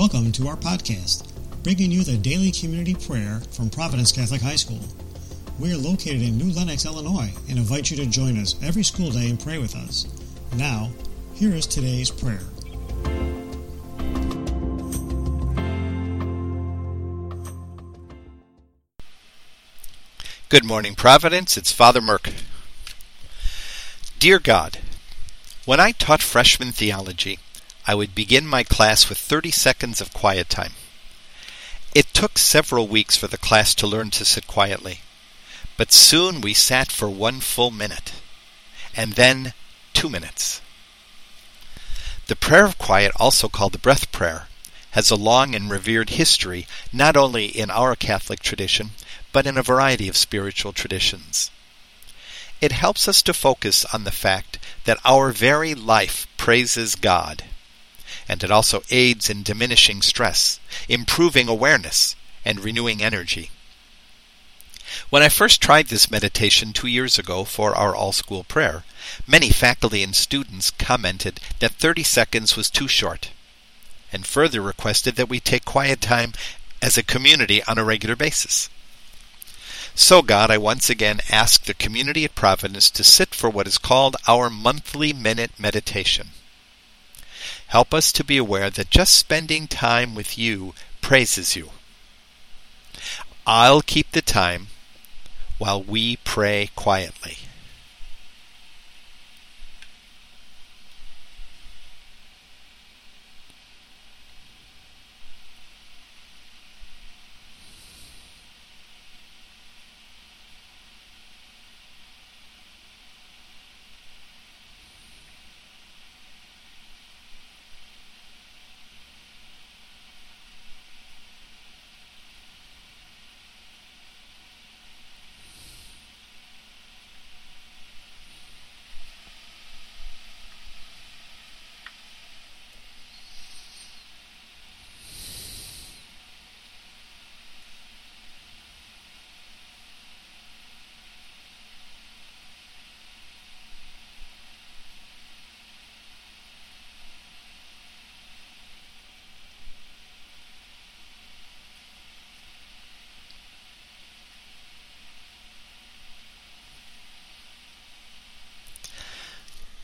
Welcome to our podcast, bringing you the daily community prayer from Providence Catholic High School. We are located in New Lenox, Illinois, and invite you to join us every school day and pray with us. Now, here is today's prayer. Good morning, Providence. It's Father Merck. Dear God, when I taught freshman theology, I would begin my class with 30 seconds of quiet time. It took several weeks for the class to learn to sit quietly, but soon we sat for one full minute, and then two minutes. The prayer of quiet, also called the breath prayer, has a long and revered history not only in our Catholic tradition, but in a variety of spiritual traditions. It helps us to focus on the fact that our very life praises God and it also aids in diminishing stress, improving awareness, and renewing energy. When I first tried this meditation two years ago for our all school prayer, many faculty and students commented that 30 seconds was too short, and further requested that we take quiet time as a community on a regular basis. So, God, I once again ask the community at Providence to sit for what is called our monthly minute meditation. Help us to be aware that just spending time with you praises you. I'll keep the time while we pray quietly.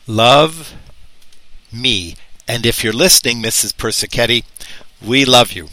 Love me. And if you're listening, Mrs. Persichetti, we love you.